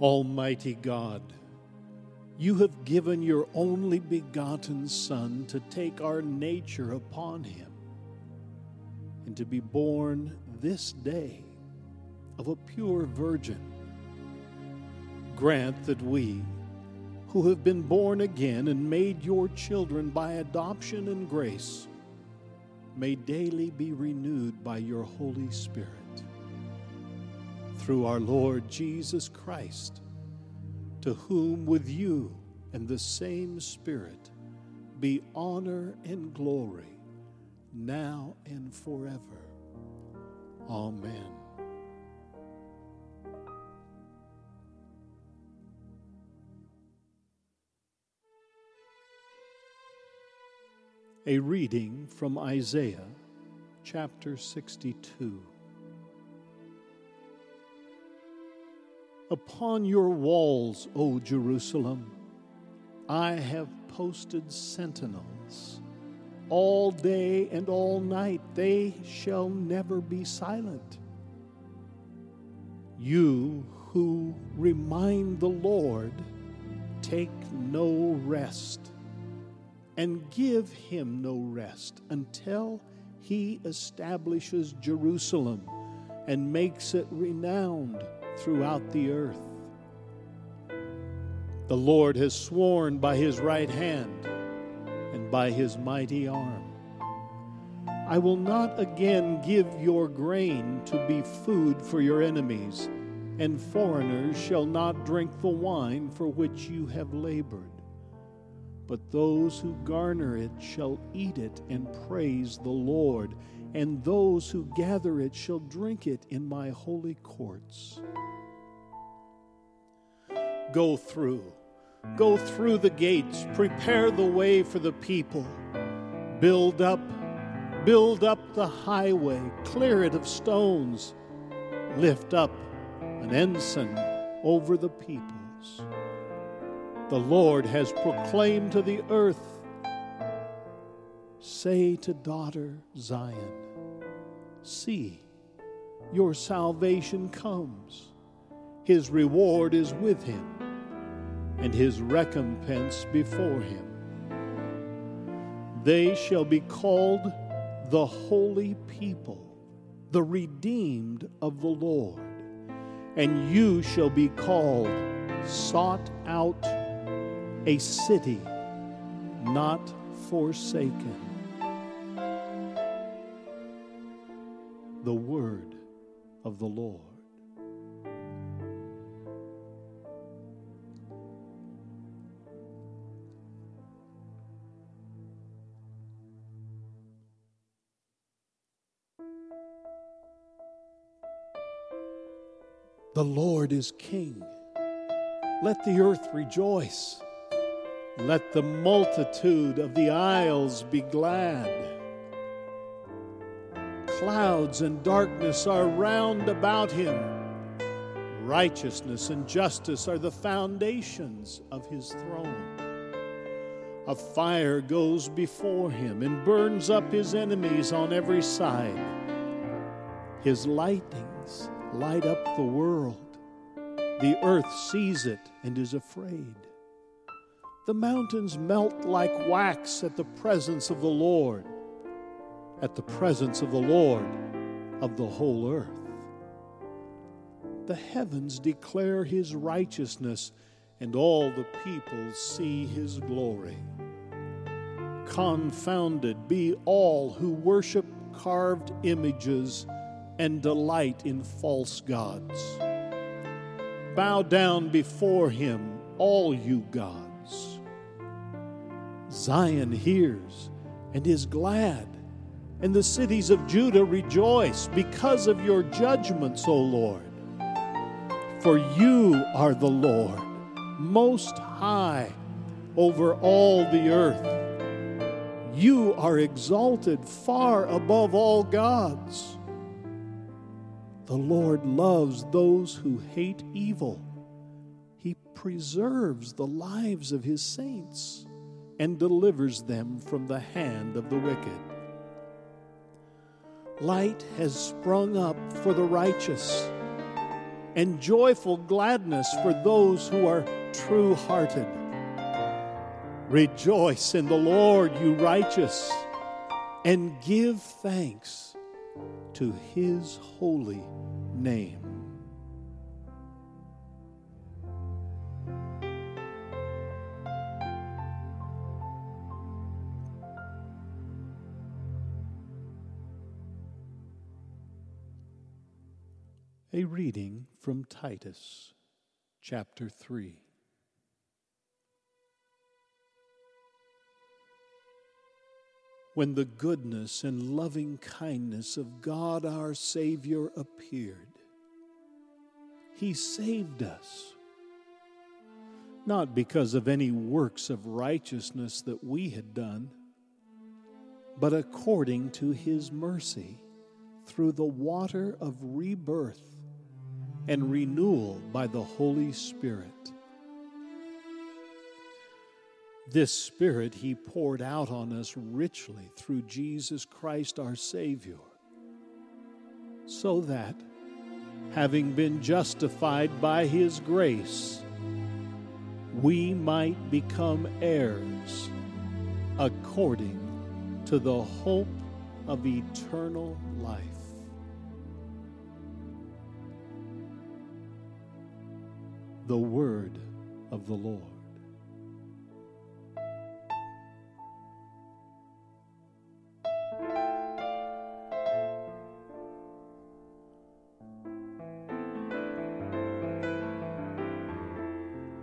Almighty God, you have given your only begotten Son to take our nature upon him and to be born this day of a pure virgin. Grant that we, who have been born again and made your children by adoption and grace, may daily be renewed by your Holy Spirit. Through our Lord Jesus Christ, to whom with you and the same Spirit be honor and glory, now and forever. Amen. A reading from Isaiah chapter 62. Upon your walls, O Jerusalem, I have posted sentinels. All day and all night they shall never be silent. You who remind the Lord, take no rest and give him no rest until he establishes Jerusalem and makes it renowned throughout the earth. The Lord has sworn by his right hand and by his mighty arm. I will not again give your grain to be food for your enemies, and foreigners shall not drink the wine for which you have labored but those who garner it shall eat it and praise the Lord, and those who gather it shall drink it in my holy courts. Go through, go through the gates, prepare the way for the people, build up, build up the highway, clear it of stones, lift up an ensign over the peoples the Lord has proclaimed to the earth. Say to daughter Zion, See, your salvation comes. His reward is with him, and his recompense before him. They shall be called the holy people, the redeemed of the Lord, and you shall be called sought out a city not forsaken. The word of the Lord. The Lord is King. Let the earth rejoice. Let the multitude of the isles be glad. Clouds and darkness are round about him. Righteousness and justice are the foundations of his throne. A fire goes before him and burns up his enemies on every side. His lightnings light up the world. The earth sees it and is afraid. The mountains melt like wax at the presence of the Lord, at the presence of the Lord of the whole earth. The heavens declare his righteousness, and all the peoples see his glory. Confounded be all who worship carved images and delight in false gods. Bow down before him, all you gods. Zion hears and is glad, and the cities of Judah rejoice because of your judgments, O Lord. For you are the Lord, most high over all the earth. You are exalted far above all gods. The Lord loves those who hate evil. He preserves the lives of his saints and delivers them from the hand of the wicked. Light has sprung up for the righteous, and joyful gladness for those who are true hearted. Rejoice in the Lord, you righteous, and give thanks to his holy name. A reading from Titus chapter 3. When the goodness and loving kindness of God our Savior appeared, He saved us, not because of any works of righteousness that we had done, but according to His mercy through the water of rebirth and renewal by the Holy Spirit. This Spirit He poured out on us richly through Jesus Christ our Savior, so that, having been justified by His grace, we might become heirs according to the hope of eternal life. The word of the Lord.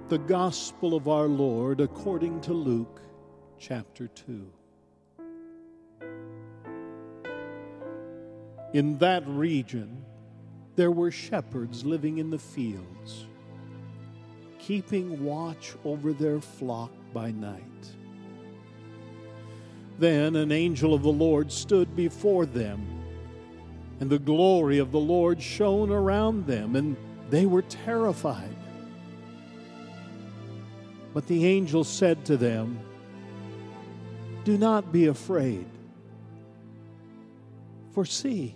The Gospel of our Lord according to Luke chapter 2. In that region, there were shepherds living in the fields keeping watch over their flock by night. Then an angel of the Lord stood before them, and the glory of the Lord shone around them, and they were terrified. But the angel said to them, Do not be afraid. For see,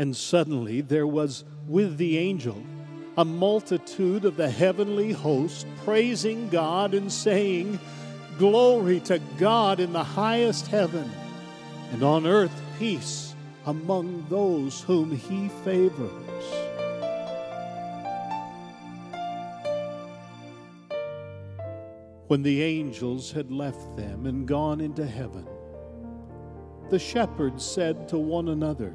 And suddenly there was with the angel a multitude of the heavenly host praising God and saying, Glory to God in the highest heaven, and on earth peace among those whom he favors. When the angels had left them and gone into heaven, the shepherds said to one another,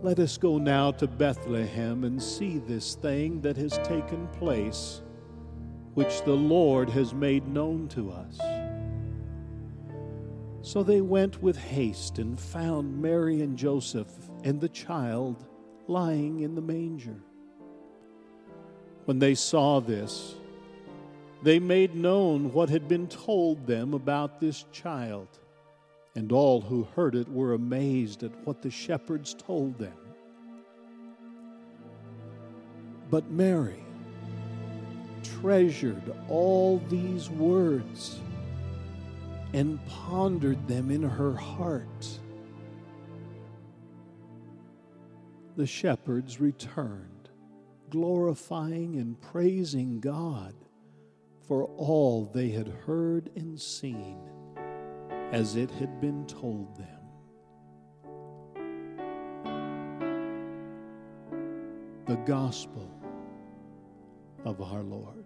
let us go now to Bethlehem and see this thing that has taken place, which the Lord has made known to us. So they went with haste and found Mary and Joseph and the child lying in the manger. When they saw this, they made known what had been told them about this child. And all who heard it were amazed at what the shepherds told them. But Mary treasured all these words and pondered them in her heart. The shepherds returned, glorifying and praising God for all they had heard and seen as it had been told them. The Gospel of our Lord.